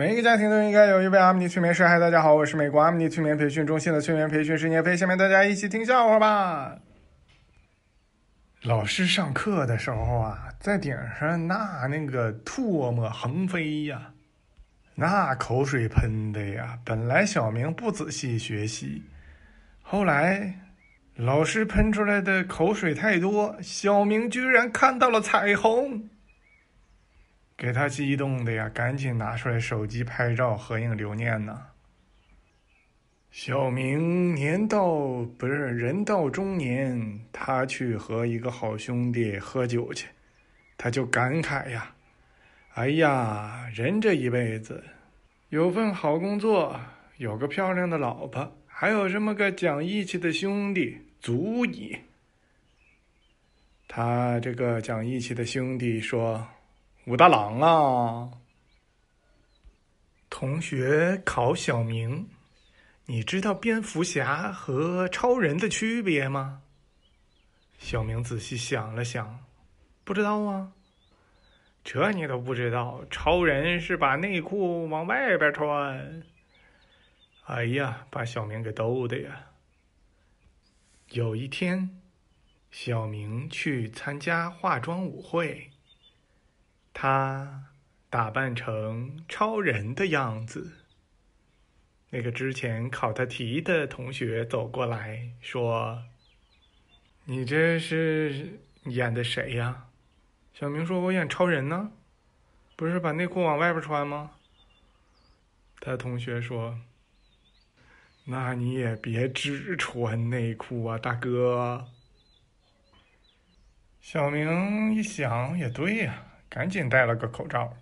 每一个家庭都应该有一位阿米尼催眠师。嗨，大家好，我是美国阿米尼催眠培训中心的催眠培训师聂飞。下面大家一起听笑话吧。老师上课的时候啊，在顶上那那个唾沫横飞呀，那口水喷的呀。本来小明不仔细学习，后来老师喷出来的口水太多，小明居然看到了彩虹。给他激动的呀，赶紧拿出来手机拍照合影留念呢。小明年到不是人到中年，他去和一个好兄弟喝酒去，他就感慨呀：“哎呀，人这一辈子，有份好工作，有个漂亮的老婆，还有这么个讲义气的兄弟，足矣。”他这个讲义气的兄弟说。武大郎啊！同学考小明，你知道蝙蝠侠和超人的区别吗？小明仔细想了想，不知道啊。这你都不知道？超人是把内裤往外边穿。哎呀，把小明给逗的呀！有一天，小明去参加化妆舞会。他打扮成超人的样子。那个之前考他题的同学走过来说：“你这是演的谁呀？”小明说：“我演超人呢，不是把内裤往外边穿吗？”他同学说：“那你也别只穿内裤啊，大哥。”小明一想，也对呀。赶紧戴了个口罩。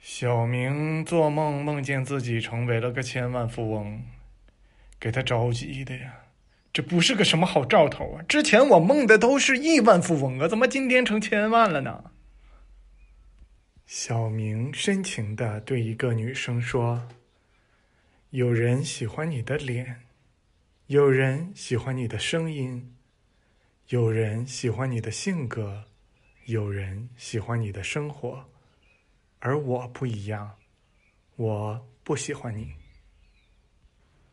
小明做梦梦见自己成为了个千万富翁，给他着急的呀！这不是个什么好兆头啊！之前我梦的都是亿万富翁啊，怎么今天成千万了呢？小明深情的对一个女生说：“有人喜欢你的脸，有人喜欢你的声音，有人喜欢你的性格。”有人喜欢你的生活，而我不一样，我不喜欢你。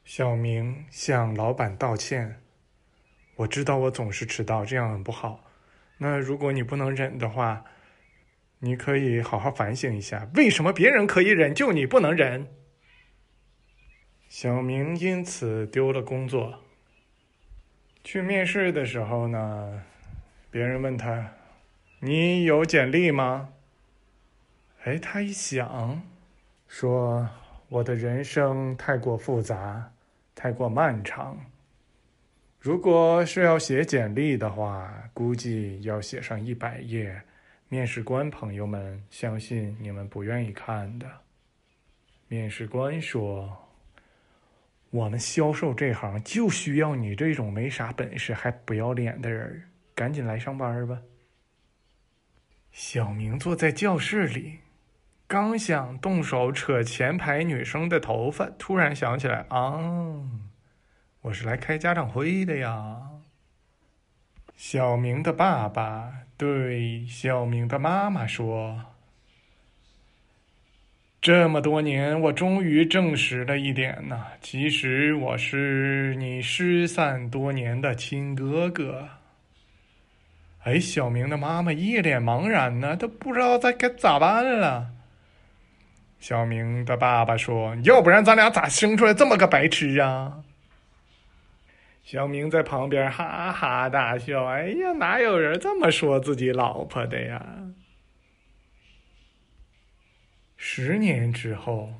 小明向老板道歉，我知道我总是迟到，这样很不好。那如果你不能忍的话，你可以好好反省一下，为什么别人可以忍，就你不能忍？小明因此丢了工作。去面试的时候呢，别人问他。你有简历吗？哎，他一想，说：“我的人生太过复杂，太过漫长。如果是要写简历的话，估计要写上一百页。面试官朋友们，相信你们不愿意看的。”面试官说：“我们销售这行就需要你这种没啥本事还不要脸的人，赶紧来上班吧。”小明坐在教室里，刚想动手扯前排女生的头发，突然想起来啊，我是来开家长会的呀。小明的爸爸对小明的妈妈说：“这么多年，我终于证实了一点呐，其实我是你失散多年的亲哥哥。”哎，小明的妈妈一脸茫然呢，都不知道该该咋办了。小明的爸爸说：“要不然咱俩咋生出来这么个白痴啊？”小明在旁边哈哈大笑：“哎呀，哪有人这么说自己老婆的呀？”十年之后，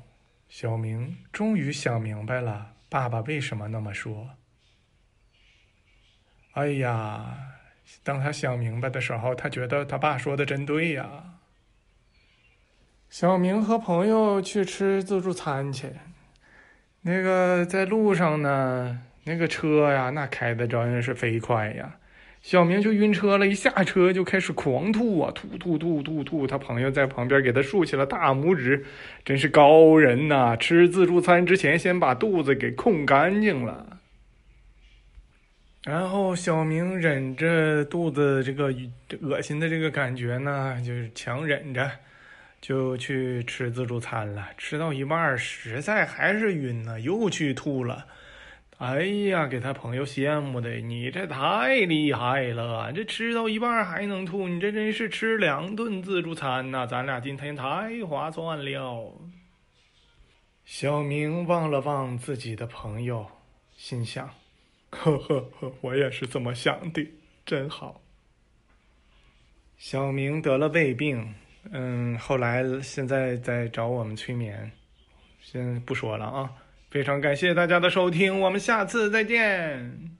小明终于想明白了爸爸为什么那么说。哎呀！当他想明白的时候，他觉得他爸说的真对呀。小明和朋友去吃自助餐去，那个在路上呢，那个车呀，那开的真是飞快呀。小明就晕车了，一下车就开始狂吐啊，吐吐吐吐吐。他朋友在旁边给他竖起了大拇指，真是高人呐！吃自助餐之前先把肚子给控干净了。然后小明忍着肚子这个恶心的这个感觉呢，就是强忍着，就去吃自助餐了。吃到一半，实在还是晕呢，又去吐了。哎呀，给他朋友羡慕的，你这太厉害了！这吃到一半还能吐，你这真是吃两顿自助餐呐！咱俩今天太划算了。小明望了望自己的朋友，心想：呵呵呵，我也是这么想的，真好。小明得了胃病，嗯，后来现在在找我们催眠，先不说了啊。非常感谢大家的收听，我们下次再见。